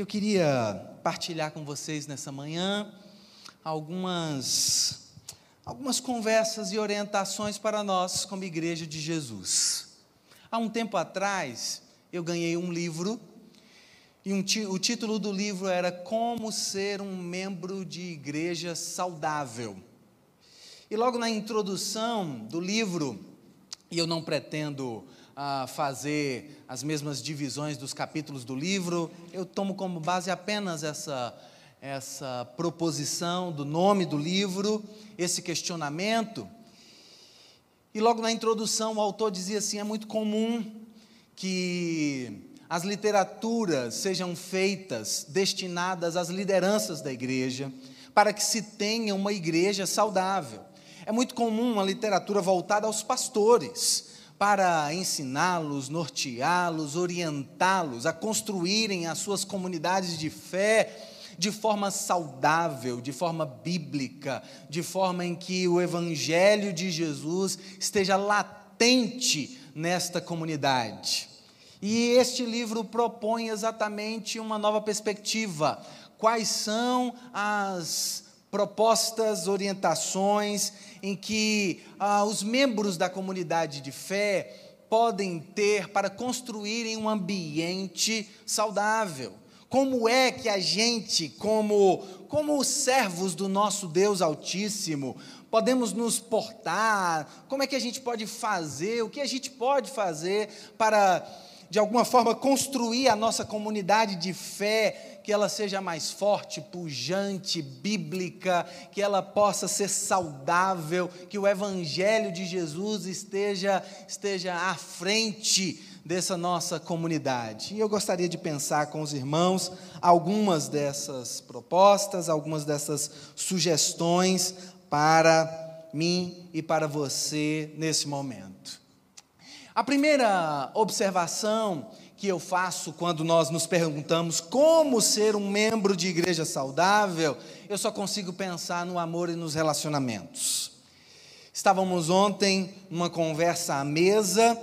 eu queria partilhar com vocês nessa manhã algumas, algumas conversas e orientações para nós como Igreja de Jesus. Há um tempo atrás, eu ganhei um livro, e um, o título do livro era Como Ser um Membro de Igreja Saudável. E logo na introdução do livro, e eu não pretendo ah, fazer as mesmas divisões dos capítulos do livro, eu tomo como base apenas essa, essa proposição do nome do livro, esse questionamento. E logo na introdução o autor dizia assim: é muito comum que as literaturas sejam feitas destinadas às lideranças da igreja, para que se tenha uma igreja saudável. É muito comum a literatura voltada aos pastores, para ensiná-los, norteá-los, orientá-los a construírem as suas comunidades de fé de forma saudável, de forma bíblica, de forma em que o Evangelho de Jesus esteja latente nesta comunidade. E este livro propõe exatamente uma nova perspectiva. Quais são as propostas, orientações em que ah, os membros da comunidade de fé podem ter para construírem um ambiente saudável? Como é que a gente, como, como servos do nosso Deus Altíssimo, podemos nos portar? Como é que a gente pode fazer? O que a gente pode fazer para de alguma forma, construir a nossa comunidade de fé, que ela seja mais forte, pujante, bíblica, que ela possa ser saudável, que o Evangelho de Jesus esteja, esteja à frente dessa nossa comunidade. E eu gostaria de pensar com os irmãos algumas dessas propostas, algumas dessas sugestões para mim e para você nesse momento. A primeira observação que eu faço quando nós nos perguntamos como ser um membro de igreja saudável, eu só consigo pensar no amor e nos relacionamentos. Estávamos ontem numa conversa à mesa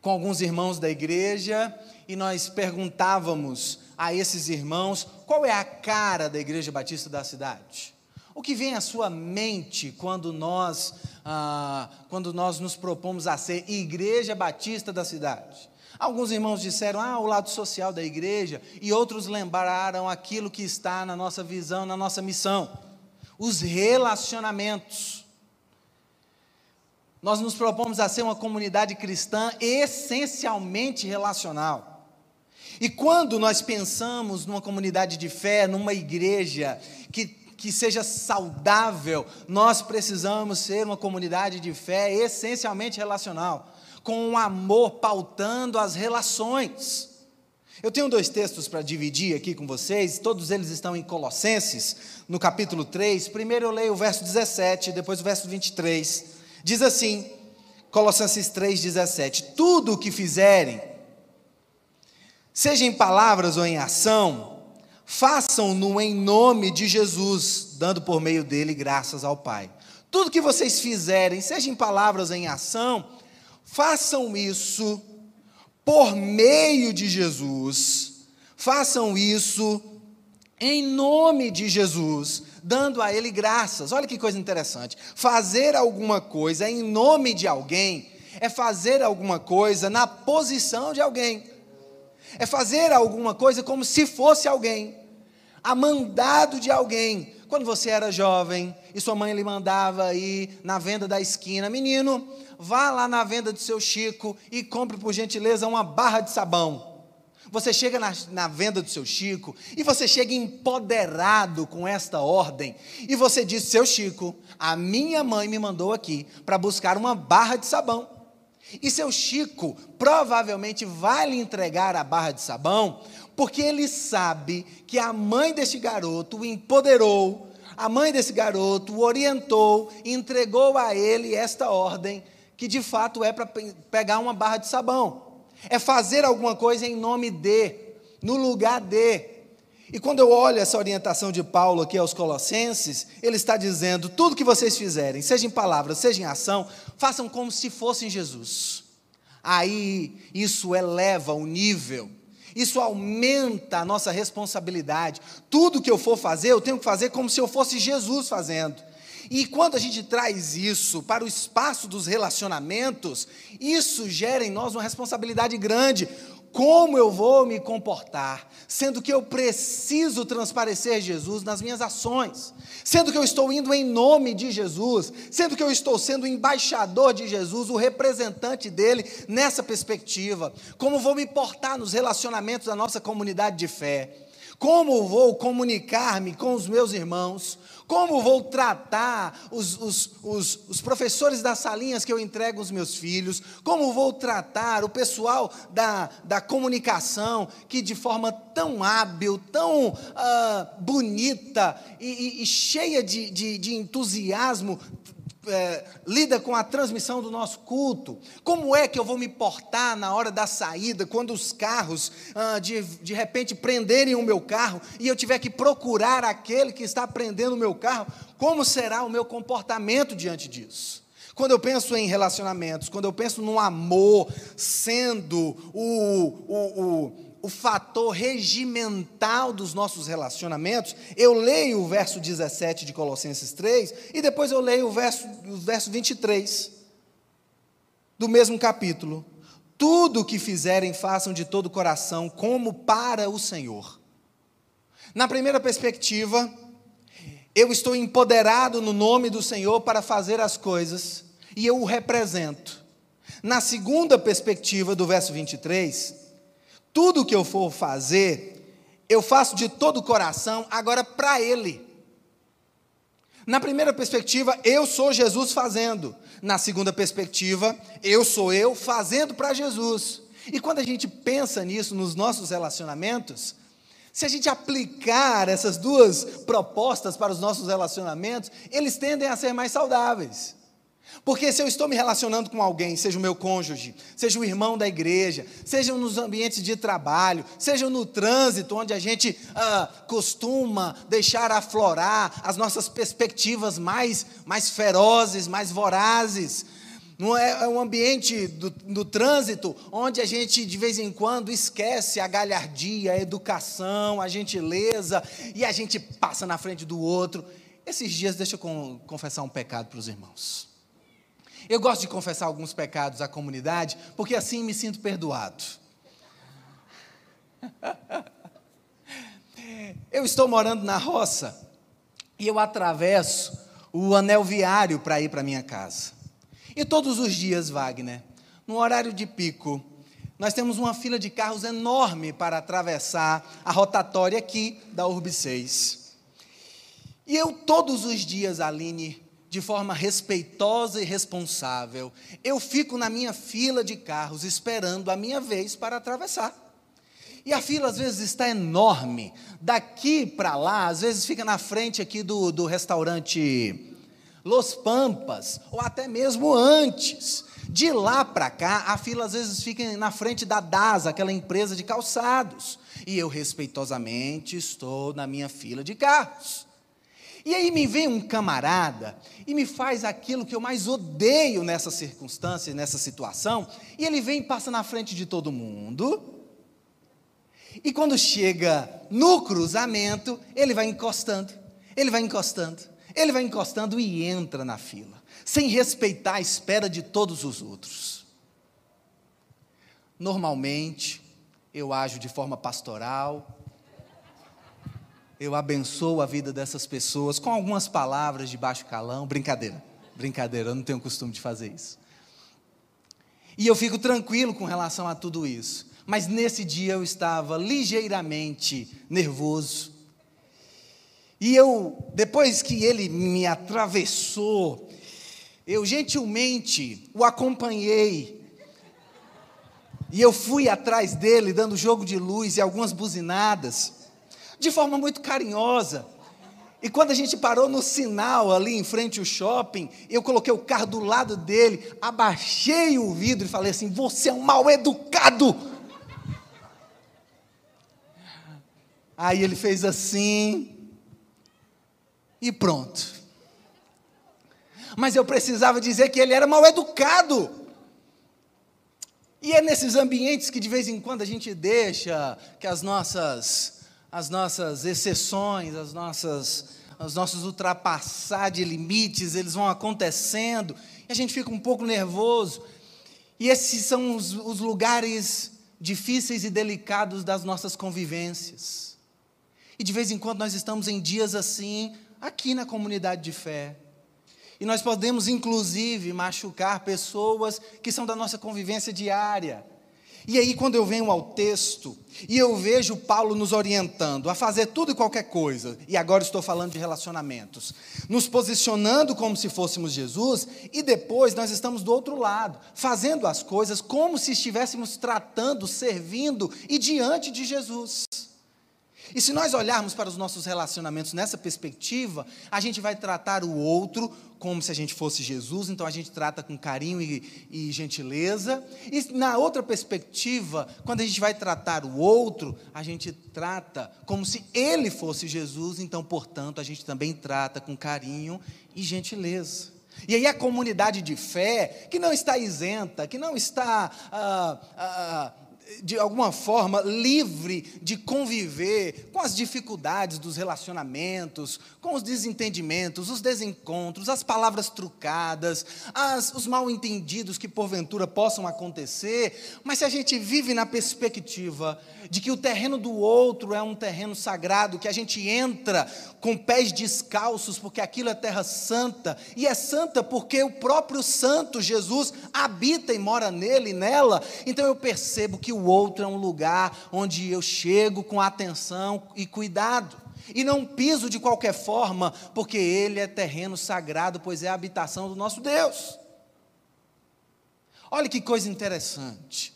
com alguns irmãos da igreja e nós perguntávamos a esses irmãos qual é a cara da Igreja Batista da cidade. O que vem à sua mente quando nós, ah, quando nós nos propomos a ser Igreja Batista da cidade? Alguns irmãos disseram, ah, o lado social da igreja, e outros lembraram aquilo que está na nossa visão, na nossa missão: os relacionamentos. Nós nos propomos a ser uma comunidade cristã essencialmente relacional. E quando nós pensamos numa comunidade de fé, numa igreja que que seja saudável, nós precisamos ser uma comunidade de fé essencialmente relacional, com um amor pautando as relações. Eu tenho dois textos para dividir aqui com vocês, todos eles estão em Colossenses, no capítulo 3. Primeiro eu leio o verso 17, depois o verso 23. Diz assim, Colossenses 3, 17: Tudo o que fizerem, seja em palavras ou em ação, façam-no em nome de Jesus, dando por meio dele graças ao Pai. Tudo que vocês fizerem, seja em palavras ou em ação, façam isso por meio de Jesus, façam isso em nome de Jesus, dando a Ele graças. Olha que coisa interessante. Fazer alguma coisa em nome de alguém é fazer alguma coisa na posição de alguém é fazer alguma coisa como se fosse alguém, a mandado de alguém. Quando você era jovem e sua mãe lhe mandava ir na venda da esquina, menino, vá lá na venda do seu Chico e compre por gentileza uma barra de sabão. Você chega na, na, venda do seu Chico e você chega empoderado com esta ordem e você diz: Seu Chico, a minha mãe me mandou aqui para buscar uma barra de sabão. E seu Chico provavelmente vai lhe entregar a barra de sabão, porque ele sabe que a mãe desse garoto o empoderou, a mãe desse garoto o orientou, entregou a ele esta ordem, que de fato é para pegar uma barra de sabão. É fazer alguma coisa em nome de, no lugar de. E quando eu olho essa orientação de Paulo aqui aos Colossenses, ele está dizendo: tudo que vocês fizerem, seja em palavras, seja em ação, façam como se fossem Jesus. Aí isso eleva o nível, Isso aumenta a nossa responsabilidade. Tudo que eu for fazer, eu tenho que fazer como se eu fosse Jesus fazendo. E quando a gente traz isso para o espaço dos relacionamentos, isso gera em nós uma responsabilidade grande. Como eu vou me comportar, sendo que eu preciso transparecer Jesus nas minhas ações, sendo que eu estou indo em nome de Jesus, sendo que eu estou sendo embaixador de Jesus, o representante dele nessa perspectiva. Como vou me portar nos relacionamentos da nossa comunidade de fé? Como vou comunicar-me com os meus irmãos? Como vou tratar os, os, os, os, professores das salinhas que eu entrego aos meus filhos? Como vou tratar o pessoal da, da comunicação que, de forma tão hábil, tão uh, bonita e, e, e cheia de, de, de entusiasmo, é, lida com a transmissão do nosso culto? Como é que eu vou me portar na hora da saída, quando os carros ah, de, de repente prenderem o meu carro e eu tiver que procurar aquele que está prendendo o meu carro? Como será o meu comportamento diante disso? Quando eu penso em relacionamentos, quando eu penso no amor sendo o, o, o o fator regimental dos nossos relacionamentos, eu leio o verso 17 de Colossenses 3 e depois eu leio o verso, o verso 23 do mesmo capítulo. Tudo o que fizerem, façam de todo o coração, como para o Senhor. Na primeira perspectiva, eu estou empoderado no nome do Senhor para fazer as coisas e eu o represento. Na segunda perspectiva do verso 23, tudo que eu for fazer, eu faço de todo o coração, agora para Ele. Na primeira perspectiva, eu sou Jesus fazendo. Na segunda perspectiva, eu sou eu fazendo para Jesus. E quando a gente pensa nisso nos nossos relacionamentos, se a gente aplicar essas duas propostas para os nossos relacionamentos, eles tendem a ser mais saudáveis. Porque se eu estou me relacionando com alguém, seja o meu cônjuge, seja o irmão da igreja, seja nos ambientes de trabalho, seja no trânsito, onde a gente ah, costuma deixar aflorar as nossas perspectivas mais, mais ferozes, mais vorazes, não é, é um ambiente do, do trânsito onde a gente de vez em quando esquece a galhardia, a educação, a gentileza e a gente passa na frente do outro. Esses dias, deixa eu confessar um pecado para os irmãos. Eu gosto de confessar alguns pecados à comunidade, porque assim me sinto perdoado. Eu estou morando na roça e eu atravesso o anel viário para ir para minha casa. E todos os dias, Wagner, no horário de pico, nós temos uma fila de carros enorme para atravessar a rotatória aqui da Urb 6. E eu todos os dias, Aline, de forma respeitosa e responsável, eu fico na minha fila de carros esperando a minha vez para atravessar. E a fila às vezes está enorme. Daqui para lá, às vezes fica na frente aqui do, do restaurante Los Pampas, ou até mesmo antes. De lá para cá, a fila às vezes fica na frente da DAS, aquela empresa de calçados. E eu respeitosamente estou na minha fila de carros. E aí me vem um camarada e me faz aquilo que eu mais odeio nessa circunstância, nessa situação, e ele vem e passa na frente de todo mundo. E quando chega no cruzamento, ele vai encostando, ele vai encostando, ele vai encostando e entra na fila, sem respeitar a espera de todos os outros. Normalmente, eu ajo de forma pastoral, eu abençoo a vida dessas pessoas com algumas palavras de baixo calão. Brincadeira, brincadeira, eu não tenho costume de fazer isso. E eu fico tranquilo com relação a tudo isso. Mas nesse dia eu estava ligeiramente nervoso. E eu, depois que ele me atravessou, eu gentilmente o acompanhei. E eu fui atrás dele, dando jogo de luz e algumas buzinadas de forma muito carinhosa. E quando a gente parou no sinal ali em frente ao shopping, eu coloquei o carro do lado dele, abaixei o vidro e falei assim: Você é um mal educado. Aí ele fez assim, e pronto. Mas eu precisava dizer que ele era mal educado. E é nesses ambientes que de vez em quando a gente deixa que as nossas, as nossas exceções, as nossas, os nossos ultrapassar de limites, eles vão acontecendo, e a gente fica um pouco nervoso. E esses são os, os lugares difíceis e delicados das nossas convivências. E de vez em quando nós estamos em dias assim, aqui na comunidade de fé. E nós podemos, inclusive, machucar pessoas que são da nossa convivência diária. E aí, quando eu venho ao texto e eu vejo Paulo nos orientando a fazer tudo e qualquer coisa, e agora estou falando de relacionamentos, nos posicionando como se fôssemos Jesus, e depois nós estamos do outro lado, fazendo as coisas como se estivéssemos tratando, servindo e diante de Jesus. E se nós olharmos para os nossos relacionamentos nessa perspectiva, a gente vai tratar o outro como se a gente fosse Jesus, então a gente trata com carinho e, e, gentileza. E na outra perspectiva, quando a gente vai tratar o outro, a gente trata como se ele fosse Jesus, então, portanto, a gente também trata com carinho e gentileza. E aí a comunidade de fé, que não está isenta, que não está. Ah, ah, de alguma forma, livre de conviver com as dificuldades dos relacionamentos, com os desentendimentos, os desencontros, as palavras trucadas, as, os mal entendidos que porventura possam acontecer, mas se a gente vive na perspectiva de que o terreno do outro é um terreno sagrado, que a gente entra com pés descalços, porque aquilo é terra santa, e é santa porque o próprio Santo Jesus habita e mora nele e nela, então eu percebo que o outro é um lugar onde eu chego com atenção e cuidado. E não piso de qualquer forma, porque ele é terreno sagrado, pois é a habitação do nosso Deus. Olha que coisa interessante.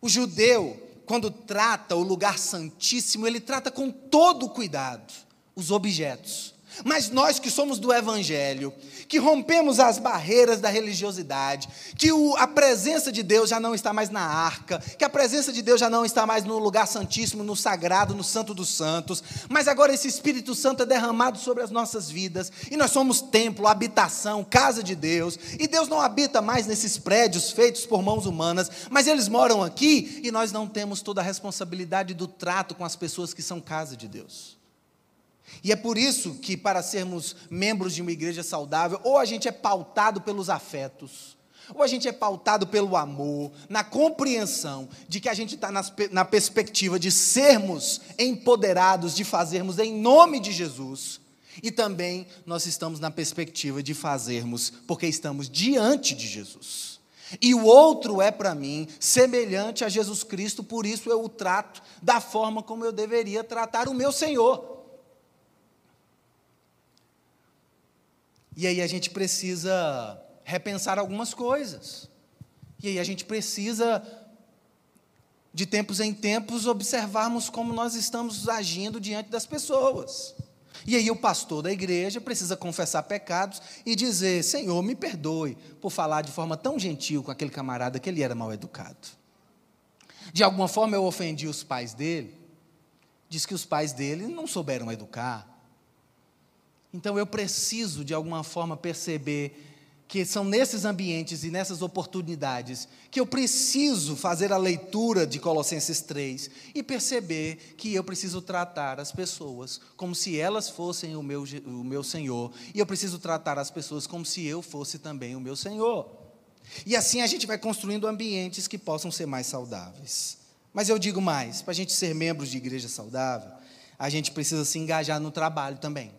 O judeu, quando trata o lugar santíssimo, ele trata com todo cuidado os objetos. Mas nós que somos do Evangelho, que rompemos as barreiras da religiosidade, que o, a presença de Deus já não está mais na arca, que a presença de Deus já não está mais no lugar santíssimo, no sagrado, no santo dos santos, mas agora esse Espírito Santo é derramado sobre as nossas vidas, e nós somos templo, habitação, casa de Deus, e Deus não habita mais nesses prédios feitos por mãos humanas, mas eles moram aqui, e nós não temos toda a responsabilidade do trato com as pessoas que são casa de Deus. E é por isso que, para sermos membros de uma igreja saudável, ou a gente é pautado pelos afetos, ou a gente é pautado pelo amor, na compreensão de que a gente está na perspectiva de sermos empoderados, de fazermos em nome de Jesus, e também nós estamos na perspectiva de fazermos porque estamos diante de Jesus. E o outro é para mim semelhante a Jesus Cristo, por isso eu o trato da forma como eu deveria tratar o meu Senhor. E aí a gente precisa repensar algumas coisas. E aí a gente precisa, de tempos em tempos, observarmos como nós estamos agindo diante das pessoas. E aí o pastor da igreja precisa confessar pecados e dizer: Senhor, me perdoe por falar de forma tão gentil com aquele camarada que ele era mal educado. De alguma forma eu ofendi os pais dele. Diz que os pais dele não souberam educar. Então eu preciso, de alguma forma, perceber que são nesses ambientes e nessas oportunidades que eu preciso fazer a leitura de Colossenses 3 e perceber que eu preciso tratar as pessoas como se elas fossem o meu, o meu Senhor, e eu preciso tratar as pessoas como se eu fosse também o meu Senhor. E assim a gente vai construindo ambientes que possam ser mais saudáveis. Mas eu digo mais: para a gente ser membros de igreja saudável, a gente precisa se engajar no trabalho também.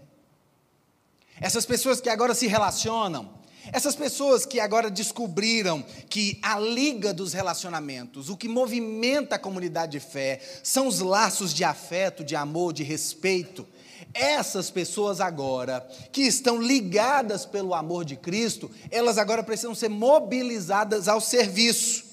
Essas pessoas que agora se relacionam, essas pessoas que agora descobriram que a liga dos relacionamentos, o que movimenta a comunidade de fé, são os laços de afeto, de amor, de respeito. Essas pessoas agora, que estão ligadas pelo amor de Cristo, elas agora precisam ser mobilizadas ao serviço.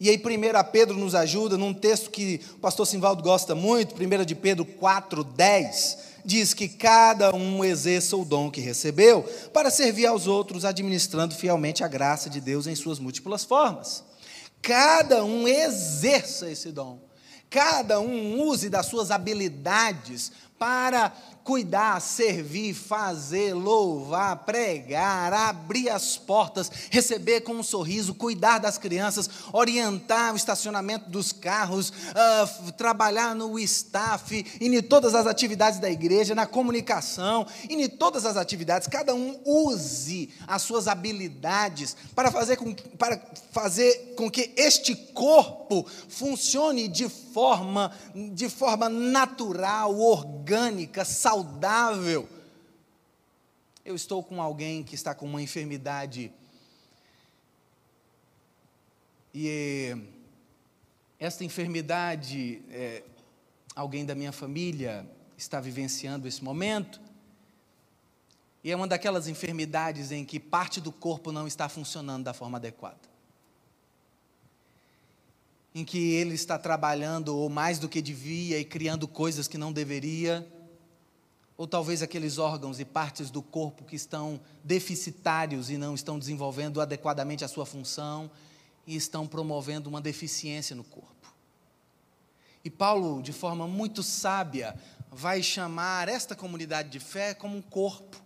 E aí, 1 Pedro nos ajuda num texto que o pastor Simvaldo gosta muito, 1 de Pedro 4, 10 diz que cada um exerça o dom que recebeu para servir aos outros, administrando fielmente a graça de Deus em suas múltiplas formas. Cada um exerça esse dom. Cada um use das suas habilidades para cuidar, servir, fazer, louvar, pregar, abrir as portas, receber com um sorriso, cuidar das crianças, orientar o estacionamento dos carros, uh, trabalhar no staff, e em todas as atividades da igreja, na comunicação, e em todas as atividades, cada um use as suas habilidades para fazer com, para fazer com que este corpo funcione de forma, de forma natural, orgânica, saudável saudável. Eu estou com alguém que está com uma enfermidade e esta enfermidade, é, alguém da minha família está vivenciando esse momento, e é uma daquelas enfermidades em que parte do corpo não está funcionando da forma adequada. Em que ele está trabalhando ou mais do que devia e criando coisas que não deveria ou talvez aqueles órgãos e partes do corpo que estão deficitários e não estão desenvolvendo adequadamente a sua função e estão promovendo uma deficiência no corpo. E Paulo, de forma muito sábia, vai chamar esta comunidade de fé como um corpo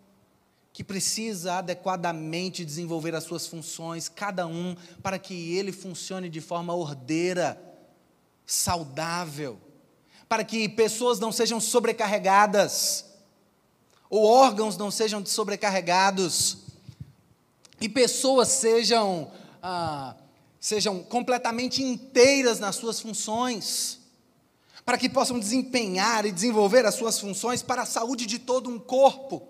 que precisa adequadamente desenvolver as suas funções, cada um, para que ele funcione de forma ordeira, saudável, para que pessoas não sejam sobrecarregadas ou órgãos não sejam sobrecarregados, e pessoas sejam, ah, sejam completamente inteiras nas suas funções, para que possam desempenhar e desenvolver as suas funções para a saúde de todo um corpo.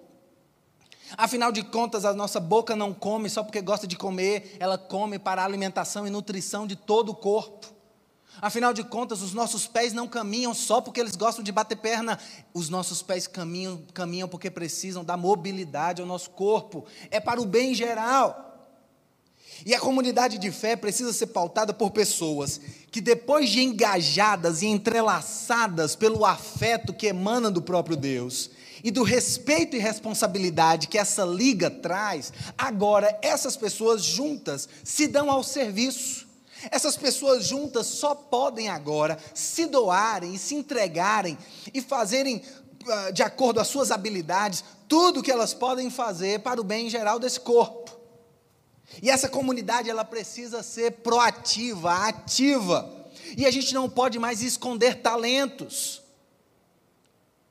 Afinal de contas, a nossa boca não come só porque gosta de comer, ela come para a alimentação e nutrição de todo o corpo. Afinal de contas, os nossos pés não caminham só porque eles gostam de bater perna, os nossos pés caminham, caminham porque precisam da mobilidade ao nosso corpo, é para o bem geral. E a comunidade de fé precisa ser pautada por pessoas que, depois de engajadas e entrelaçadas pelo afeto que emana do próprio Deus e do respeito e responsabilidade que essa liga traz, agora essas pessoas juntas se dão ao serviço essas pessoas juntas só podem agora se doarem e se entregarem e fazerem, ah, de acordo as suas habilidades, tudo o que elas podem fazer para o bem geral desse corpo. E essa comunidade ela precisa ser proativa, ativa. E a gente não pode mais esconder talentos.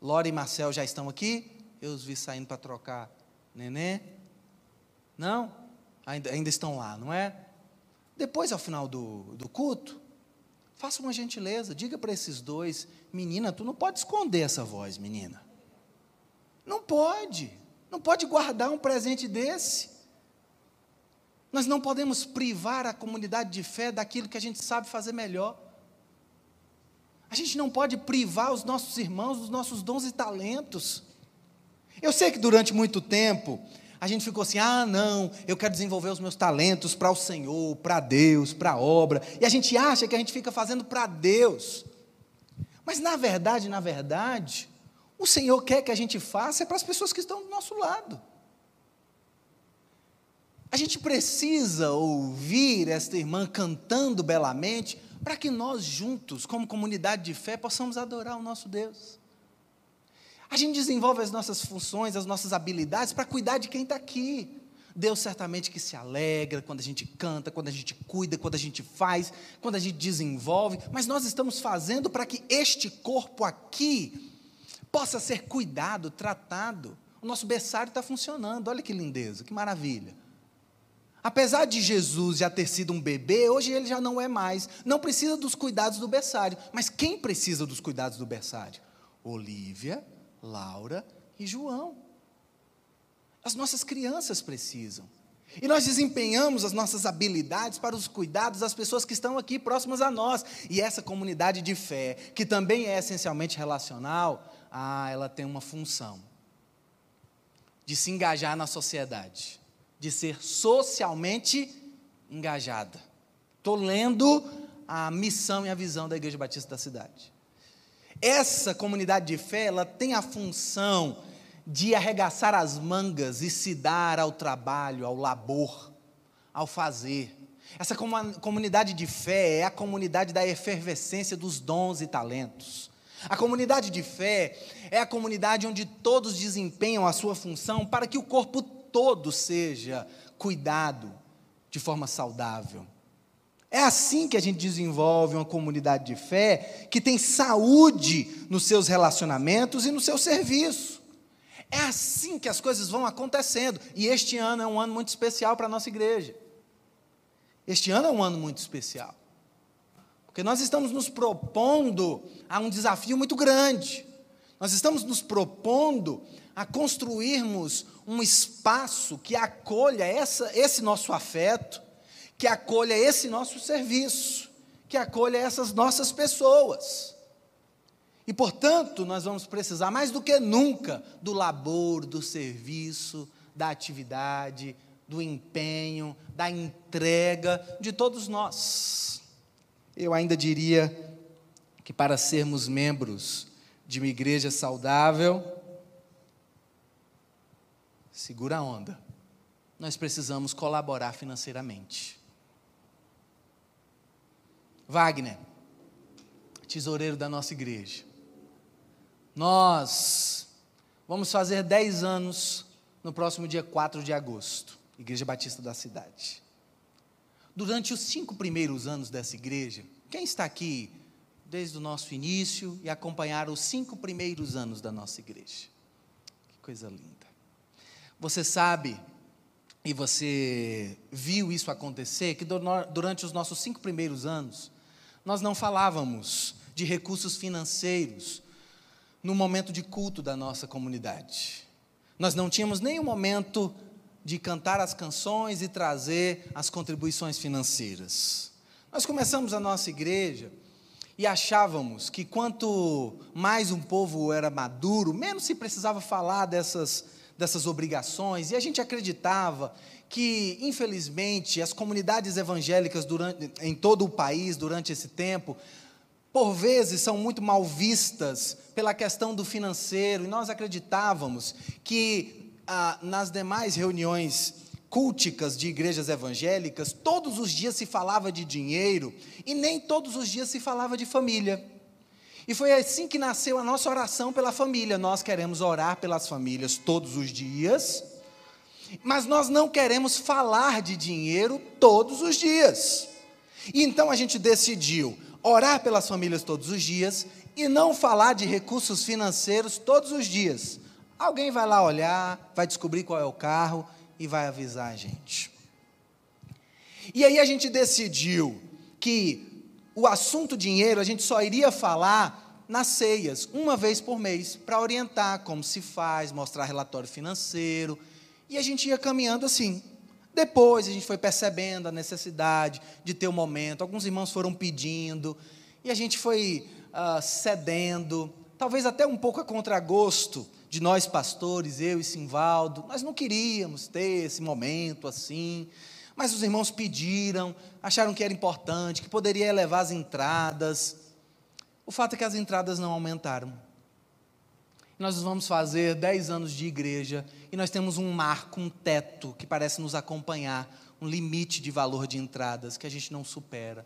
Lore e Marcel já estão aqui? Eu os vi saindo para trocar nenê. Não? Ainda, ainda estão lá, não é? Depois, ao final do, do culto, faça uma gentileza, diga para esses dois: menina, tu não pode esconder essa voz, menina. Não pode. Não pode guardar um presente desse. Nós não podemos privar a comunidade de fé daquilo que a gente sabe fazer melhor. A gente não pode privar os nossos irmãos dos nossos dons e talentos. Eu sei que durante muito tempo a gente ficou assim: ah, não, eu quero desenvolver os meus talentos para o Senhor, para Deus, para a obra. E a gente acha que a gente fica fazendo para Deus. Mas na verdade, na verdade, o Senhor quer que a gente faça é para as pessoas que estão do nosso lado. A gente precisa ouvir esta irmã cantando belamente para que nós juntos, como comunidade de fé, possamos adorar o nosso Deus. A gente desenvolve as nossas funções, as nossas habilidades para cuidar de quem está aqui. Deus certamente que se alegra quando a gente canta, quando a gente cuida, quando a gente faz, quando a gente desenvolve, mas nós estamos fazendo para que este corpo aqui possa ser cuidado, tratado. O nosso berçário está funcionando, olha que lindeza, que maravilha. Apesar de Jesus já ter sido um bebê, hoje ele já não é mais. Não precisa dos cuidados do berçário. Mas quem precisa dos cuidados do berçário? Olívia, Laura e João. As nossas crianças precisam. E nós desempenhamos as nossas habilidades para os cuidados das pessoas que estão aqui próximas a nós. E essa comunidade de fé, que também é essencialmente relacional, ah, ela tem uma função de se engajar na sociedade, de ser socialmente engajada. Estou lendo a missão e a visão da Igreja Batista da cidade. Essa comunidade de fé, ela tem a função de arregaçar as mangas e se dar ao trabalho, ao labor, ao fazer. Essa comunidade de fé é a comunidade da efervescência dos dons e talentos. A comunidade de fé é a comunidade onde todos desempenham a sua função para que o corpo todo seja cuidado de forma saudável. É assim que a gente desenvolve uma comunidade de fé que tem saúde nos seus relacionamentos e no seu serviço. É assim que as coisas vão acontecendo. E este ano é um ano muito especial para a nossa igreja. Este ano é um ano muito especial. Porque nós estamos nos propondo a um desafio muito grande. Nós estamos nos propondo a construirmos um espaço que acolha essa, esse nosso afeto, que acolha esse nosso serviço, que acolha essas nossas pessoas. E, portanto, nós vamos precisar mais do que nunca do labor, do serviço, da atividade, do empenho, da entrega de todos nós. Eu ainda diria que para sermos membros de uma igreja saudável, segura a onda, nós precisamos colaborar financeiramente. Wagner, tesoureiro da nossa igreja, nós vamos fazer 10 anos no próximo dia 4 de agosto, Igreja Batista da cidade. Durante os cinco primeiros anos dessa igreja, quem está aqui desde o nosso início e acompanharam os cinco primeiros anos da nossa igreja? Que coisa linda. Você sabe, e você viu isso acontecer, que durante os nossos cinco primeiros anos, nós não falávamos de recursos financeiros no momento de culto da nossa comunidade. Nós não tínhamos nenhum momento de cantar as canções e trazer as contribuições financeiras. Nós começamos a nossa igreja e achávamos que quanto mais um povo era maduro, menos se precisava falar dessas, dessas obrigações, e a gente acreditava que, infelizmente, as comunidades evangélicas durante, em todo o país, durante esse tempo, por vezes são muito mal vistas pela questão do financeiro, e nós acreditávamos que ah, nas demais reuniões culticas de igrejas evangélicas, todos os dias se falava de dinheiro e nem todos os dias se falava de família. E foi assim que nasceu a nossa oração pela família. Nós queremos orar pelas famílias todos os dias, mas nós não queremos falar de dinheiro todos os dias. E então a gente decidiu orar pelas famílias todos os dias e não falar de recursos financeiros todos os dias. Alguém vai lá olhar, vai descobrir qual é o carro e vai avisar a gente. E aí a gente decidiu que o assunto dinheiro a gente só iria falar nas ceias, uma vez por mês, para orientar como se faz, mostrar relatório financeiro, e a gente ia caminhando assim. Depois a gente foi percebendo a necessidade de ter um momento, alguns irmãos foram pedindo, e a gente foi uh, cedendo, talvez até um pouco a contragosto de nós pastores, eu e Simvaldo, nós não queríamos ter esse momento assim, mas os irmãos pediram, acharam que era importante, que poderia elevar as entradas. O fato é que as entradas não aumentaram. Nós vamos fazer 10 anos de igreja e nós temos um marco, um teto que parece nos acompanhar, um limite de valor de entradas que a gente não supera.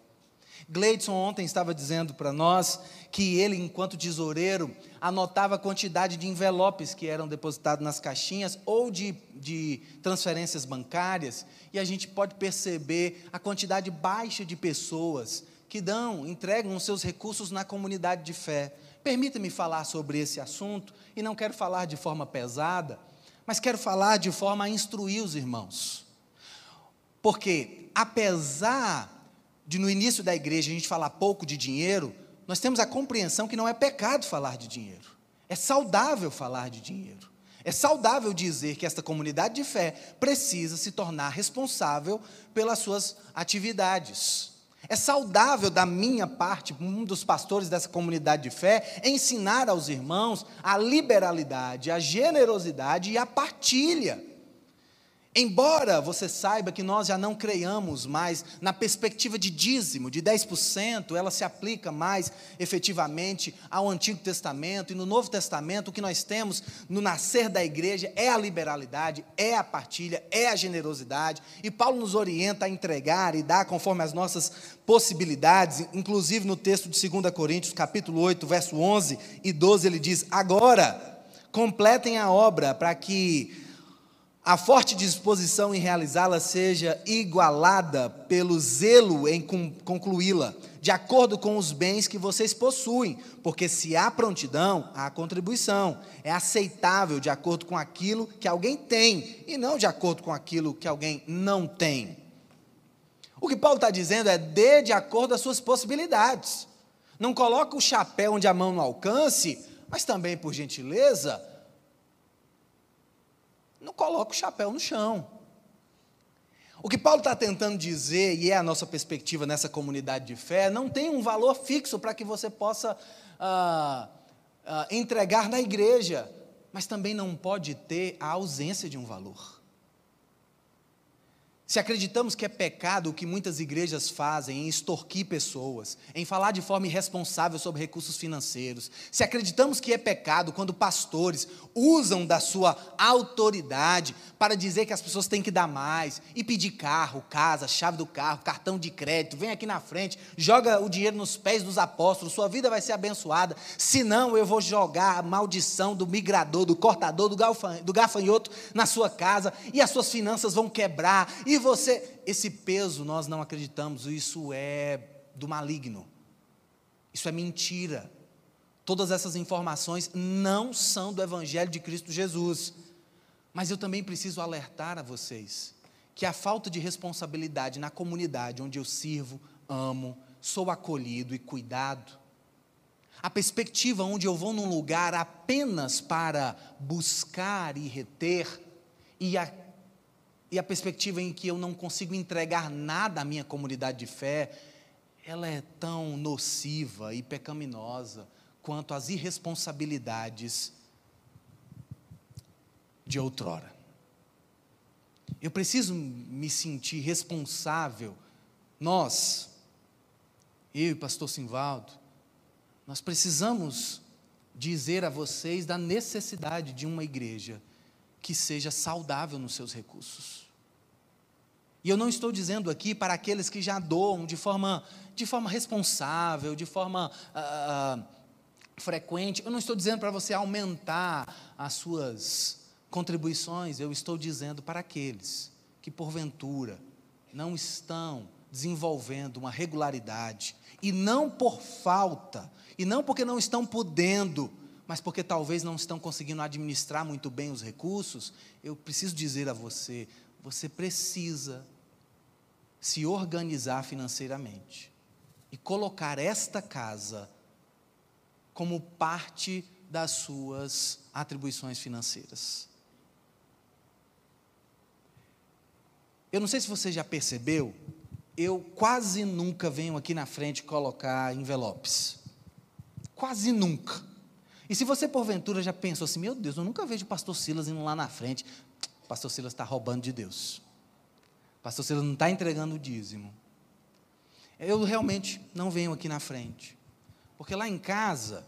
Gleidson ontem estava dizendo para nós que ele, enquanto tesoureiro, anotava a quantidade de envelopes que eram depositados nas caixinhas ou de, de transferências bancárias, e a gente pode perceber a quantidade baixa de pessoas que dão, entregam os seus recursos na comunidade de fé. Permita-me falar sobre esse assunto, e não quero falar de forma pesada, mas quero falar de forma a instruir os irmãos. Porque, apesar de no início da igreja a gente falar pouco de dinheiro, nós temos a compreensão que não é pecado falar de dinheiro. É saudável falar de dinheiro. É saudável dizer que esta comunidade de fé precisa se tornar responsável pelas suas atividades. É saudável da minha parte, um dos pastores dessa comunidade de fé, ensinar aos irmãos a liberalidade, a generosidade e a partilha. Embora você saiba que nós já não creiamos mais na perspectiva de dízimo, de 10%, ela se aplica mais efetivamente ao Antigo Testamento e no Novo Testamento, o que nós temos no nascer da igreja é a liberalidade, é a partilha, é a generosidade, e Paulo nos orienta a entregar e dar conforme as nossas possibilidades, inclusive no texto de 2 Coríntios, capítulo 8, verso 11 e 12, ele diz: "Agora completem a obra para que a forte disposição em realizá-la seja igualada pelo zelo em concluí-la, de acordo com os bens que vocês possuem, porque se há prontidão, há contribuição. É aceitável de acordo com aquilo que alguém tem e não de acordo com aquilo que alguém não tem. O que Paulo está dizendo é dê de acordo as suas possibilidades. Não coloque o chapéu onde a mão não alcance, mas também, por gentileza, não coloca o chapéu no chão. O que Paulo está tentando dizer, e é a nossa perspectiva nessa comunidade de fé, não tem um valor fixo para que você possa ah, ah, entregar na igreja, mas também não pode ter a ausência de um valor. Se acreditamos que é pecado o que muitas igrejas fazem em extorquir pessoas, em falar de forma irresponsável sobre recursos financeiros, se acreditamos que é pecado quando pastores usam da sua autoridade para dizer que as pessoas têm que dar mais e pedir carro, casa, chave do carro, cartão de crédito, vem aqui na frente, joga o dinheiro nos pés dos apóstolos, sua vida vai ser abençoada, senão eu vou jogar a maldição do migrador, do cortador, do gafanhoto na sua casa e as suas finanças vão quebrar. E e você, esse peso nós não acreditamos, isso é do maligno. Isso é mentira. Todas essas informações não são do Evangelho de Cristo Jesus. Mas eu também preciso alertar a vocês que a falta de responsabilidade na comunidade onde eu sirvo, amo, sou acolhido e cuidado, a perspectiva onde eu vou num lugar apenas para buscar e reter, e a e a perspectiva em que eu não consigo entregar nada à minha comunidade de fé, ela é tão nociva e pecaminosa quanto as irresponsabilidades de outrora. Eu preciso me sentir responsável, nós, eu e pastor Simvaldo, nós precisamos dizer a vocês da necessidade de uma igreja que seja saudável nos seus recursos. E eu não estou dizendo aqui para aqueles que já doam de forma, de forma responsável, de forma uh, frequente. Eu não estou dizendo para você aumentar as suas contribuições. Eu estou dizendo para aqueles que, porventura, não estão desenvolvendo uma regularidade, e não por falta, e não porque não estão podendo, mas porque talvez não estão conseguindo administrar muito bem os recursos, eu preciso dizer a você: você precisa se organizar financeiramente e colocar esta casa como parte das suas atribuições financeiras. Eu não sei se você já percebeu, eu quase nunca venho aqui na frente colocar envelopes. Quase nunca. E se você porventura já pensou assim, meu Deus, eu nunca vejo o pastor Silas indo lá na frente, o pastor Silas está roubando de Deus. O pastor Silas não está entregando o dízimo. Eu realmente não venho aqui na frente. Porque lá em casa,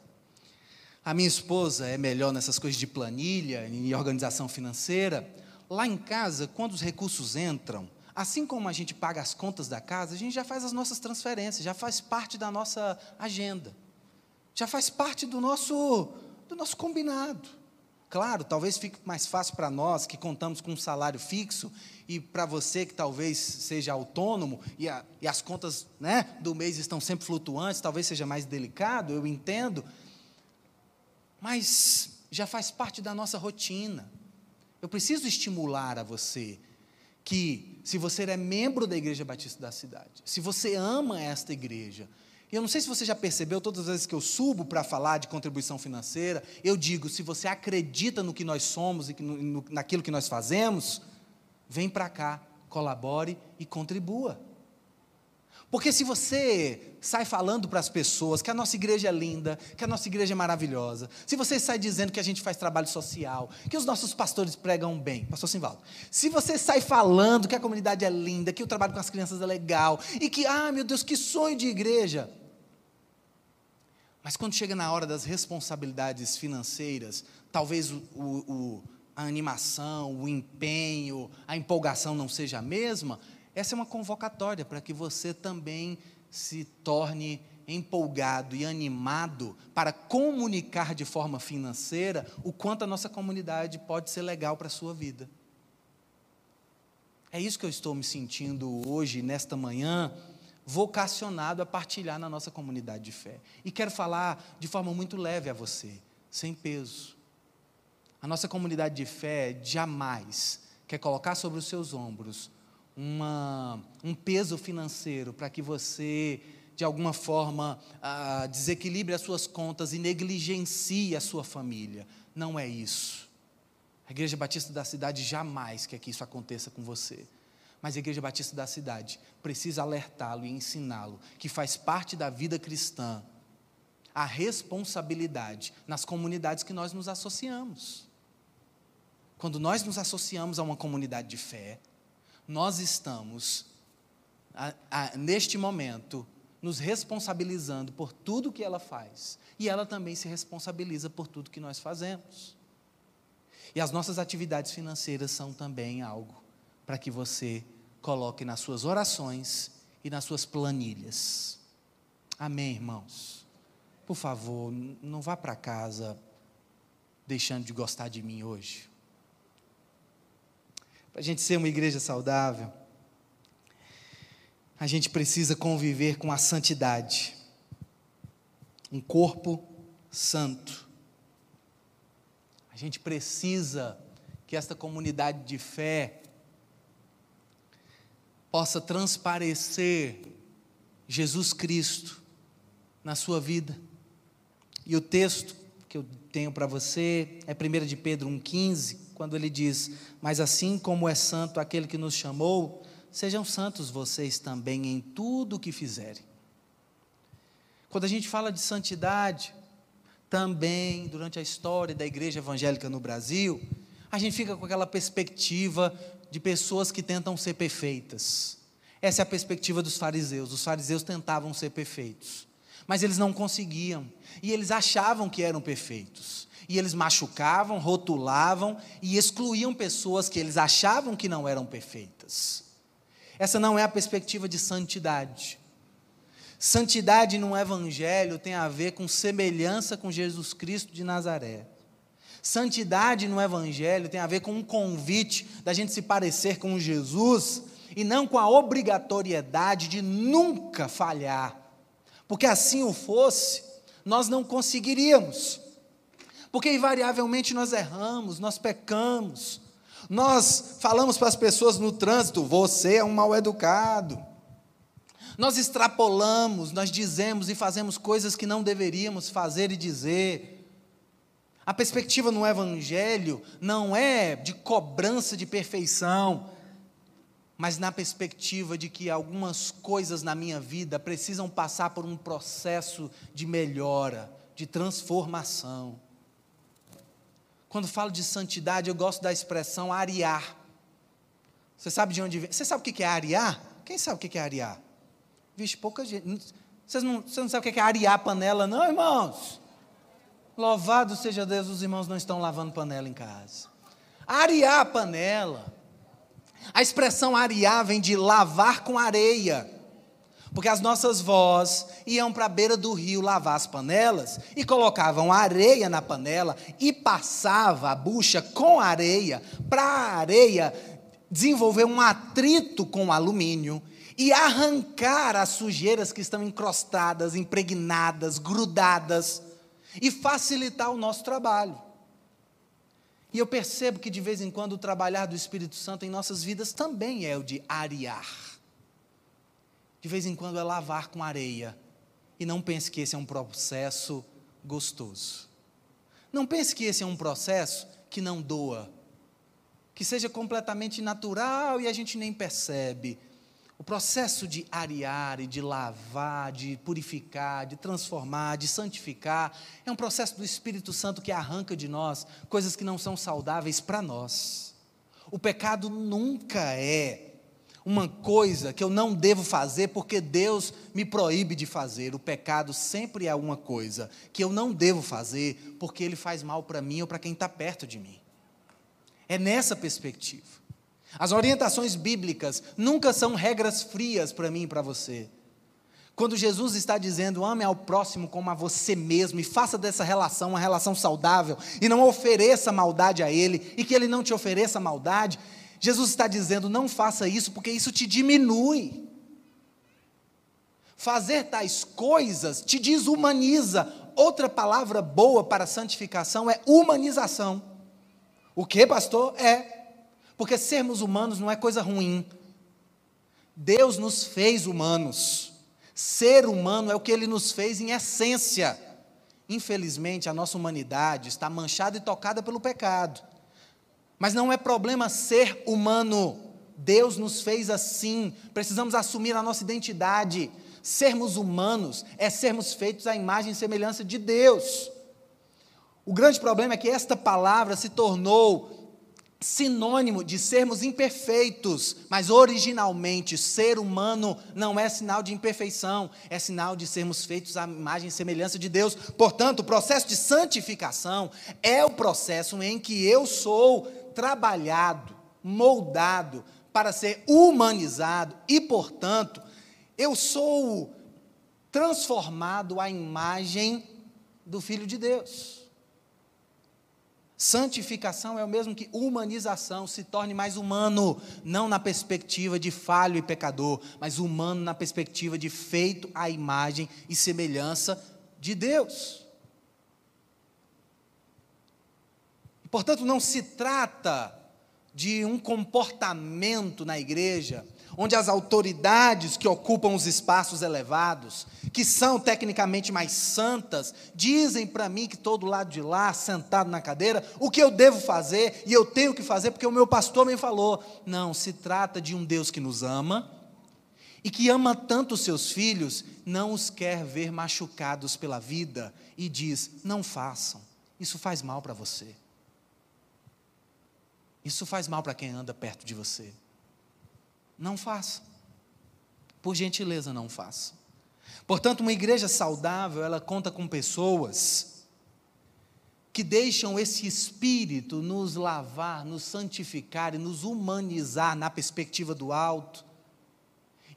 a minha esposa é melhor nessas coisas de planilha e organização financeira. Lá em casa, quando os recursos entram, assim como a gente paga as contas da casa, a gente já faz as nossas transferências, já faz parte da nossa agenda já faz parte do nosso, do nosso combinado. Claro, talvez fique mais fácil para nós que contamos com um salário fixo e para você que talvez seja autônomo e, a, e as contas né, do mês estão sempre flutuantes, talvez seja mais delicado, eu entendo, mas já faz parte da nossa rotina. Eu preciso estimular a você que, se você é membro da Igreja Batista da cidade, se você ama esta igreja, e eu não sei se você já percebeu, todas as vezes que eu subo para falar de contribuição financeira, eu digo: se você acredita no que nós somos e no, naquilo que nós fazemos, vem para cá, colabore e contribua. Porque se você sai falando para as pessoas que a nossa igreja é linda, que a nossa igreja é maravilhosa, se você sai dizendo que a gente faz trabalho social, que os nossos pastores pregam bem, pastor Simvaldo, se você sai falando que a comunidade é linda, que o trabalho com as crianças é legal, e que, ah, meu Deus, que sonho de igreja. Mas quando chega na hora das responsabilidades financeiras, talvez o, o, a animação, o empenho, a empolgação não seja a mesma, essa é uma convocatória para que você também se torne empolgado e animado para comunicar de forma financeira o quanto a nossa comunidade pode ser legal para a sua vida. É isso que eu estou me sentindo hoje, nesta manhã, vocacionado a partilhar na nossa comunidade de fé. E quero falar de forma muito leve a você, sem peso. A nossa comunidade de fé jamais quer colocar sobre os seus ombros uma, um peso financeiro para que você, de alguma forma, ah, desequilibre as suas contas e negligencie a sua família. Não é isso. A Igreja Batista da cidade jamais quer que isso aconteça com você. Mas a Igreja Batista da cidade precisa alertá-lo e ensiná-lo que faz parte da vida cristã a responsabilidade nas comunidades que nós nos associamos. Quando nós nos associamos a uma comunidade de fé, nós estamos, a, a, neste momento, nos responsabilizando por tudo que ela faz. E ela também se responsabiliza por tudo que nós fazemos. E as nossas atividades financeiras são também algo para que você coloque nas suas orações e nas suas planilhas. Amém, irmãos? Por favor, não vá para casa deixando de gostar de mim hoje para a gente ser uma igreja saudável, a gente precisa conviver com a santidade. Um corpo santo. A gente precisa que esta comunidade de fé possa transparecer Jesus Cristo na sua vida. E o texto que eu tenho para você é 1 de Pedro 1,15 quando ele diz: Mas assim como é santo aquele que nos chamou, sejam santos vocês também em tudo o que fizerem. Quando a gente fala de santidade, também durante a história da igreja evangélica no Brasil, a gente fica com aquela perspectiva de pessoas que tentam ser perfeitas. Essa é a perspectiva dos fariseus. Os fariseus tentavam ser perfeitos, mas eles não conseguiam, e eles achavam que eram perfeitos. E eles machucavam, rotulavam e excluíam pessoas que eles achavam que não eram perfeitas. Essa não é a perspectiva de santidade. Santidade no Evangelho tem a ver com semelhança com Jesus Cristo de Nazaré. Santidade no Evangelho tem a ver com um convite da gente se parecer com Jesus e não com a obrigatoriedade de nunca falhar. Porque assim o fosse, nós não conseguiríamos. Porque invariavelmente nós erramos, nós pecamos. Nós falamos para as pessoas no trânsito: você é um mal educado. Nós extrapolamos, nós dizemos e fazemos coisas que não deveríamos fazer e dizer. A perspectiva no Evangelho não é de cobrança de perfeição, mas na perspectiva de que algumas coisas na minha vida precisam passar por um processo de melhora, de transformação. Quando falo de santidade, eu gosto da expressão ariar. Você sabe de onde vem? Você sabe o que é ariar? Quem sabe o que é ariar? Vixe, pouca gente. Vocês não, vocês não sabem o que é ariar panela, não, irmãos? Louvado seja Deus, os irmãos não estão lavando panela em casa. Ariar panela. A expressão ariar vem de lavar com areia. Porque as nossas vós iam para a beira do rio lavar as panelas e colocavam areia na panela e passava a bucha com areia para a areia desenvolver um atrito com o alumínio e arrancar as sujeiras que estão encrostadas, impregnadas, grudadas e facilitar o nosso trabalho. E eu percebo que de vez em quando o trabalhar do Espírito Santo em nossas vidas também é o de arear de vez em quando é lavar com areia. E não pense que esse é um processo gostoso. Não pense que esse é um processo que não doa, que seja completamente natural e a gente nem percebe. O processo de arear e de lavar, de purificar, de transformar, de santificar, é um processo do Espírito Santo que arranca de nós coisas que não são saudáveis para nós. O pecado nunca é uma coisa que eu não devo fazer porque Deus me proíbe de fazer. O pecado sempre é uma coisa que eu não devo fazer porque ele faz mal para mim ou para quem está perto de mim. É nessa perspectiva. As orientações bíblicas nunca são regras frias para mim e para você. Quando Jesus está dizendo ame ao próximo como a você mesmo e faça dessa relação uma relação saudável e não ofereça maldade a ele e que ele não te ofereça maldade, Jesus está dizendo não faça isso porque isso te diminui. Fazer tais coisas te desumaniza. Outra palavra boa para santificação é humanização. O que, pastor? É porque sermos humanos não é coisa ruim. Deus nos fez humanos. Ser humano é o que ele nos fez em essência. Infelizmente, a nossa humanidade está manchada e tocada pelo pecado. Mas não é problema ser humano. Deus nos fez assim. Precisamos assumir a nossa identidade. Sermos humanos é sermos feitos à imagem e semelhança de Deus. O grande problema é que esta palavra se tornou sinônimo de sermos imperfeitos, mas originalmente ser humano não é sinal de imperfeição, é sinal de sermos feitos à imagem e semelhança de Deus. Portanto, o processo de santificação é o processo em que eu sou trabalhado, moldado para ser humanizado e, portanto, eu sou transformado à imagem do Filho de Deus. Santificação é o mesmo que humanização, se torne mais humano, não na perspectiva de falho e pecador, mas humano na perspectiva de feito à imagem e semelhança de Deus. Portanto, não se trata de um comportamento na igreja onde as autoridades que ocupam os espaços elevados, que são tecnicamente mais santas, dizem para mim que todo lado de lá, sentado na cadeira, o que eu devo fazer e eu tenho que fazer porque o meu pastor me falou. Não, se trata de um Deus que nos ama e que ama tanto os seus filhos, não os quer ver machucados pela vida e diz: não façam, isso faz mal para você. Isso faz mal para quem anda perto de você. Não faça. Por gentileza, não faça. Portanto, uma igreja saudável, ela conta com pessoas que deixam esse espírito nos lavar, nos santificar e nos humanizar na perspectiva do alto,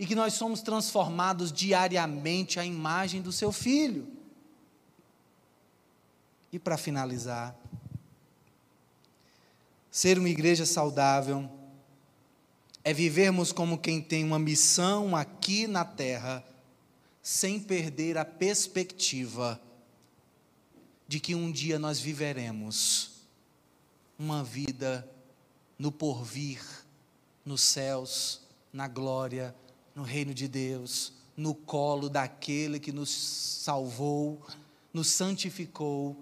e que nós somos transformados diariamente à imagem do seu filho. E para finalizar, ser uma igreja saudável é vivermos como quem tem uma missão aqui na terra, sem perder a perspectiva de que um dia nós viveremos uma vida no porvir, nos céus, na glória, no reino de Deus, no colo daquele que nos salvou, nos santificou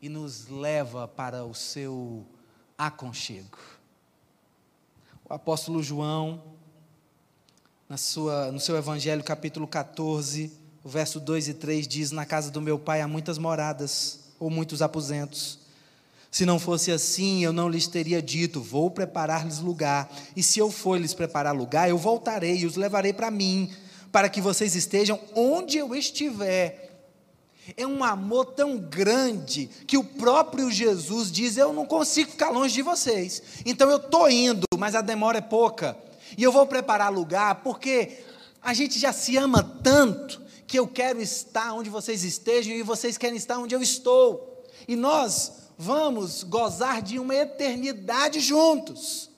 e nos leva para o seu aconchego o apóstolo João, na sua, no seu Evangelho, capítulo 14, o verso 2 e 3 diz: Na casa do meu pai há muitas moradas, ou muitos aposentos. Se não fosse assim, eu não lhes teria dito: Vou preparar-lhes lugar. E se eu for lhes preparar lugar, eu voltarei e os levarei para mim, para que vocês estejam onde eu estiver. É um amor tão grande que o próprio Jesus diz: Eu não consigo ficar longe de vocês. Então eu estou indo, mas a demora é pouca. E eu vou preparar lugar, porque a gente já se ama tanto que eu quero estar onde vocês estejam e vocês querem estar onde eu estou. E nós vamos gozar de uma eternidade juntos.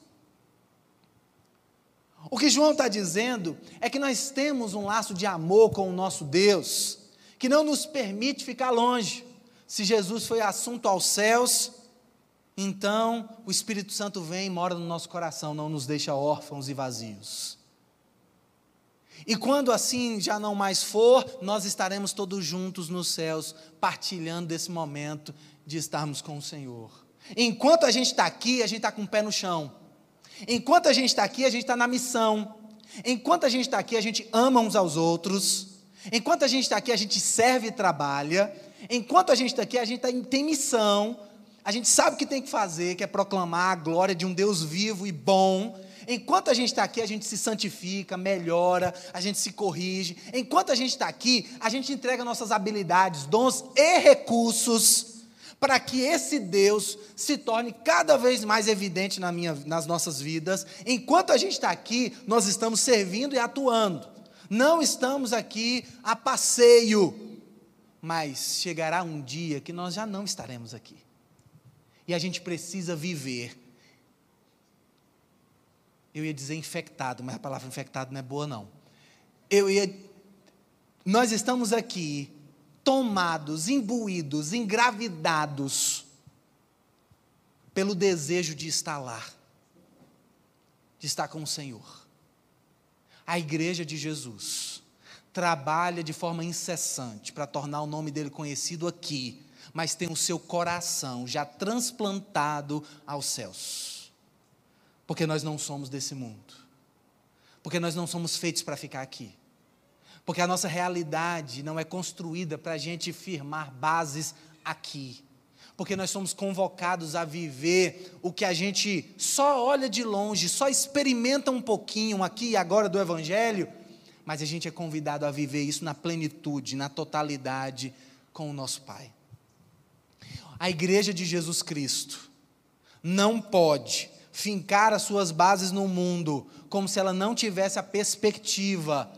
O que João está dizendo é que nós temos um laço de amor com o nosso Deus que não nos permite ficar longe. Se Jesus foi assunto aos céus, então o Espírito Santo vem e mora no nosso coração, não nos deixa órfãos e vazios. E quando assim já não mais for, nós estaremos todos juntos nos céus, partilhando desse momento de estarmos com o Senhor. Enquanto a gente está aqui, a gente está com o pé no chão. Enquanto a gente está aqui, a gente está na missão. Enquanto a gente está aqui, a gente ama uns aos outros. Enquanto a gente está aqui, a gente serve e trabalha. Enquanto a gente está aqui, a gente tá, tem missão. A gente sabe o que tem que fazer, que é proclamar a glória de um Deus vivo e bom. Enquanto a gente está aqui, a gente se santifica, melhora, a gente se corrige. Enquanto a gente está aqui, a gente entrega nossas habilidades, dons e recursos para que esse Deus se torne cada vez mais evidente na minha, nas nossas vidas. Enquanto a gente está aqui, nós estamos servindo e atuando. Não estamos aqui a passeio, mas chegará um dia que nós já não estaremos aqui. E a gente precisa viver. Eu ia dizer infectado, mas a palavra infectado não é boa, não. Eu ia. Nós estamos aqui tomados, imbuídos, engravidados pelo desejo de estar lá, de estar com o Senhor. A igreja de Jesus trabalha de forma incessante para tornar o nome dele conhecido aqui, mas tem o seu coração já transplantado aos céus. Porque nós não somos desse mundo. Porque nós não somos feitos para ficar aqui. Porque a nossa realidade não é construída para a gente firmar bases aqui. Porque nós somos convocados a viver o que a gente só olha de longe, só experimenta um pouquinho aqui e agora do Evangelho, mas a gente é convidado a viver isso na plenitude, na totalidade com o nosso Pai. A igreja de Jesus Cristo não pode fincar as suas bases no mundo como se ela não tivesse a perspectiva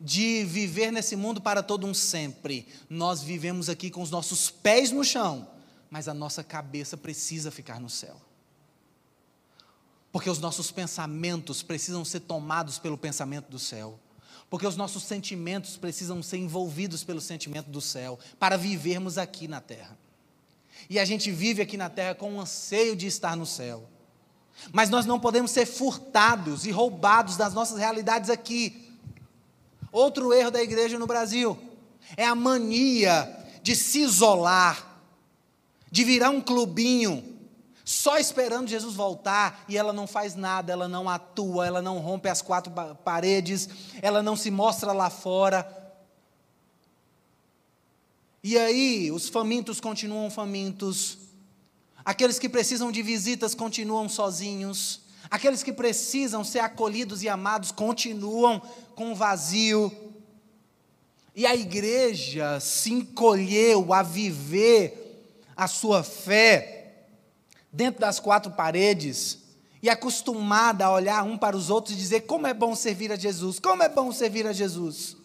de viver nesse mundo para todo um sempre. Nós vivemos aqui com os nossos pés no chão, mas a nossa cabeça precisa ficar no céu. Porque os nossos pensamentos precisam ser tomados pelo pensamento do céu. Porque os nossos sentimentos precisam ser envolvidos pelo sentimento do céu, para vivermos aqui na terra. E a gente vive aqui na terra com o anseio de estar no céu. Mas nós não podemos ser furtados e roubados das nossas realidades aqui. Outro erro da igreja no Brasil é a mania de se isolar, de virar um clubinho, só esperando Jesus voltar e ela não faz nada, ela não atua, ela não rompe as quatro paredes, ela não se mostra lá fora. E aí, os famintos continuam famintos, aqueles que precisam de visitas continuam sozinhos, Aqueles que precisam ser acolhidos e amados continuam com vazio. E a igreja se encolheu a viver a sua fé dentro das quatro paredes e acostumada a olhar um para os outros e dizer como é bom servir a Jesus, como é bom servir a Jesus.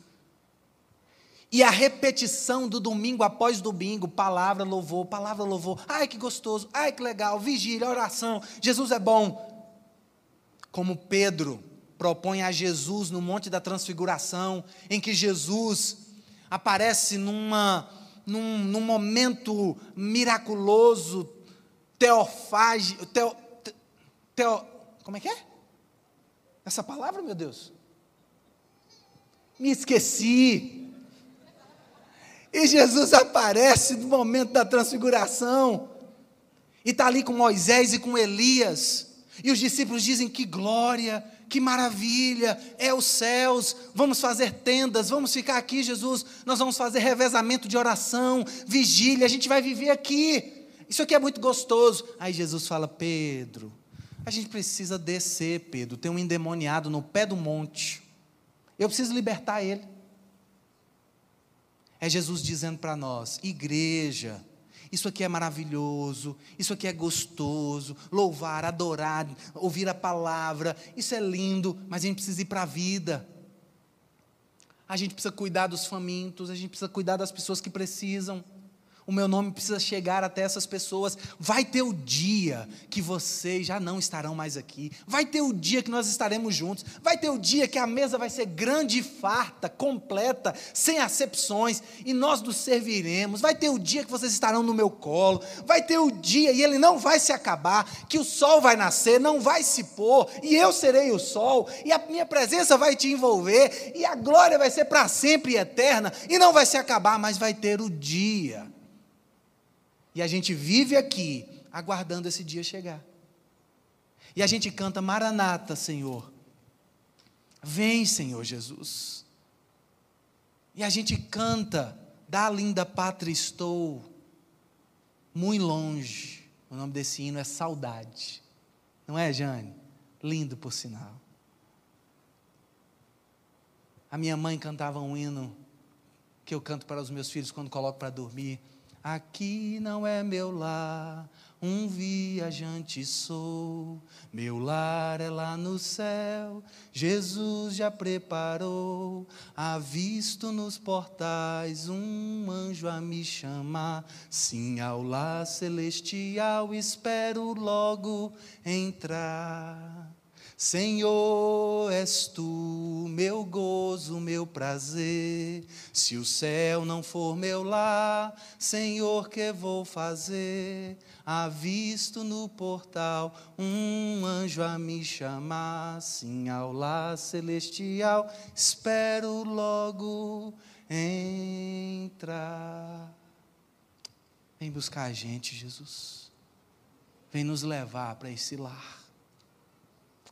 E a repetição do domingo após domingo, palavra, louvor, palavra, louvor. Ai que gostoso, ai que legal, vigília, oração. Jesus é bom como Pedro propõe a Jesus no Monte da Transfiguração, em que Jesus aparece numa, num, num momento miraculoso, teofágico, teo, teo, como é que é? Essa palavra, meu Deus? Me esqueci. E Jesus aparece no momento da transfiguração, e está ali com Moisés e com Elias. E os discípulos dizem: Que glória, que maravilha, é os céus, vamos fazer tendas, vamos ficar aqui, Jesus, nós vamos fazer revezamento de oração, vigília, a gente vai viver aqui. Isso aqui é muito gostoso. Aí Jesus fala: Pedro, a gente precisa descer, Pedro. Tem um endemoniado no pé do monte. Eu preciso libertar ele. É Jesus dizendo para nós: igreja, isso aqui é maravilhoso, isso aqui é gostoso, louvar, adorar, ouvir a palavra, isso é lindo, mas a gente precisa ir para a vida. A gente precisa cuidar dos famintos, a gente precisa cuidar das pessoas que precisam o meu nome precisa chegar até essas pessoas. Vai ter o dia que vocês já não estarão mais aqui. Vai ter o dia que nós estaremos juntos. Vai ter o dia que a mesa vai ser grande e farta, completa, sem acepções, e nós nos serviremos. Vai ter o dia que vocês estarão no meu colo. Vai ter o dia, e ele não vai se acabar, que o sol vai nascer, não vai se pôr, e eu serei o sol, e a minha presença vai te envolver, e a glória vai ser para sempre e eterna, e não vai se acabar, mas vai ter o dia e a gente vive aqui aguardando esse dia chegar. E a gente canta Maranata, Senhor. Vem, Senhor Jesus. E a gente canta, da linda pátria estou, muito longe. O nome desse hino é Saudade. Não é, Jane? Lindo por sinal. A minha mãe cantava um hino que eu canto para os meus filhos quando coloco para dormir. Aqui não é meu lar, um viajante sou. Meu lar é lá no céu, Jesus já preparou. Avisto nos portais um anjo a me chamar. Sim, ao lar celestial espero logo entrar. Senhor, és tu, meu gozo, meu prazer. Se o céu não for meu lar, Senhor, que vou fazer? Avisto no portal um anjo a me chamar, sim, ao lar celestial, espero logo entrar. Vem buscar a gente, Jesus. Vem nos levar para esse lar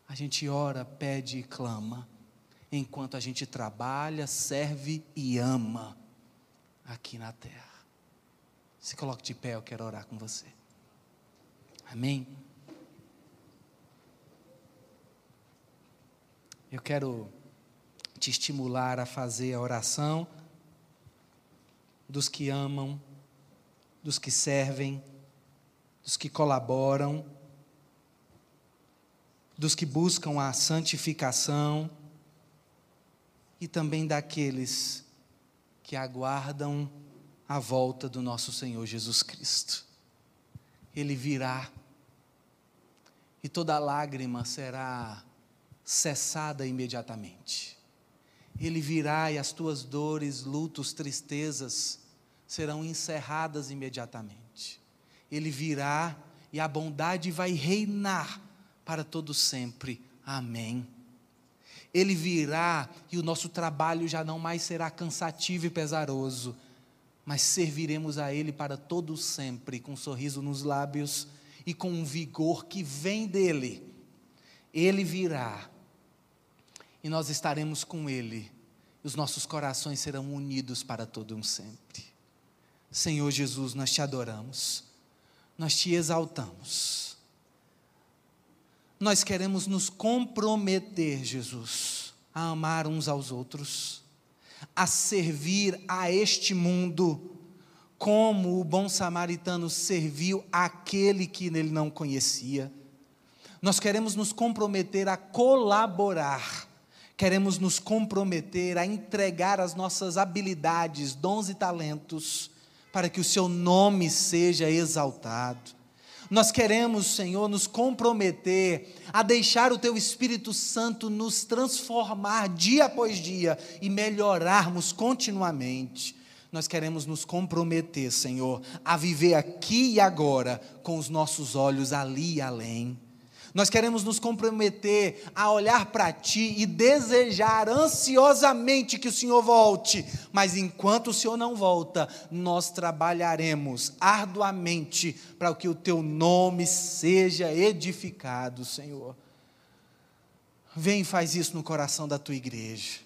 a gente ora, pede e clama, enquanto a gente trabalha, serve e ama aqui na terra. Se coloque de pé, eu quero orar com você. Amém? Eu quero te estimular a fazer a oração dos que amam, dos que servem, dos que colaboram dos que buscam a santificação e também daqueles que aguardam a volta do nosso Senhor Jesus Cristo. Ele virá e toda lágrima será cessada imediatamente. Ele virá e as tuas dores, lutos, tristezas serão encerradas imediatamente. Ele virá e a bondade vai reinar para todo sempre. Amém. Ele virá e o nosso trabalho já não mais será cansativo e pesaroso, mas serviremos a Ele para todo sempre, com um sorriso nos lábios e com um vigor que vem dele. Ele virá e nós estaremos com Ele, e os nossos corações serão unidos para todo um sempre. Senhor Jesus, nós te adoramos, nós te exaltamos nós queremos nos comprometer, Jesus, a amar uns aos outros, a servir a este mundo, como o bom samaritano serviu aquele que nele não conhecia. Nós queremos nos comprometer a colaborar, queremos nos comprometer a entregar as nossas habilidades, dons e talentos, para que o seu nome seja exaltado. Nós queremos, Senhor, nos comprometer a deixar o Teu Espírito Santo nos transformar dia após dia e melhorarmos continuamente. Nós queremos nos comprometer, Senhor, a viver aqui e agora com os nossos olhos ali e além. Nós queremos nos comprometer a olhar para Ti e desejar ansiosamente que o Senhor volte, mas enquanto o Senhor não volta, nós trabalharemos arduamente para que o Teu nome seja edificado, Senhor. Vem e faz isso no coração da Tua igreja.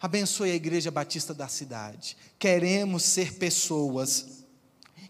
Abençoe a Igreja Batista da cidade. Queremos ser pessoas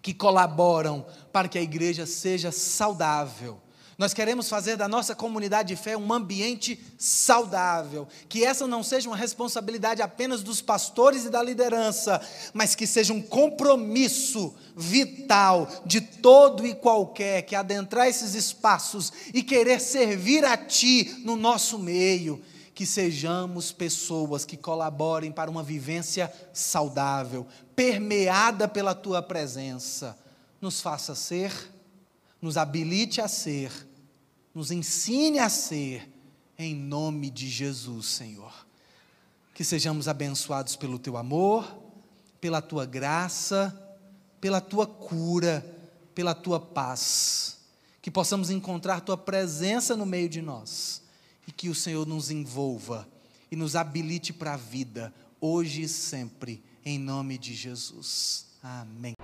que colaboram para que a igreja seja saudável nós queremos fazer da nossa comunidade de fé um ambiente saudável, que essa não seja uma responsabilidade apenas dos pastores e da liderança, mas que seja um compromisso vital de todo e qualquer que adentrar esses espaços e querer servir a Ti no nosso meio, que sejamos pessoas que colaborem para uma vivência saudável, permeada pela Tua presença. Nos faça ser nos habilite a ser, nos ensine a ser, em nome de Jesus, Senhor. Que sejamos abençoados pelo teu amor, pela tua graça, pela tua cura, pela tua paz. Que possamos encontrar tua presença no meio de nós e que o Senhor nos envolva e nos habilite para a vida, hoje e sempre, em nome de Jesus. Amém.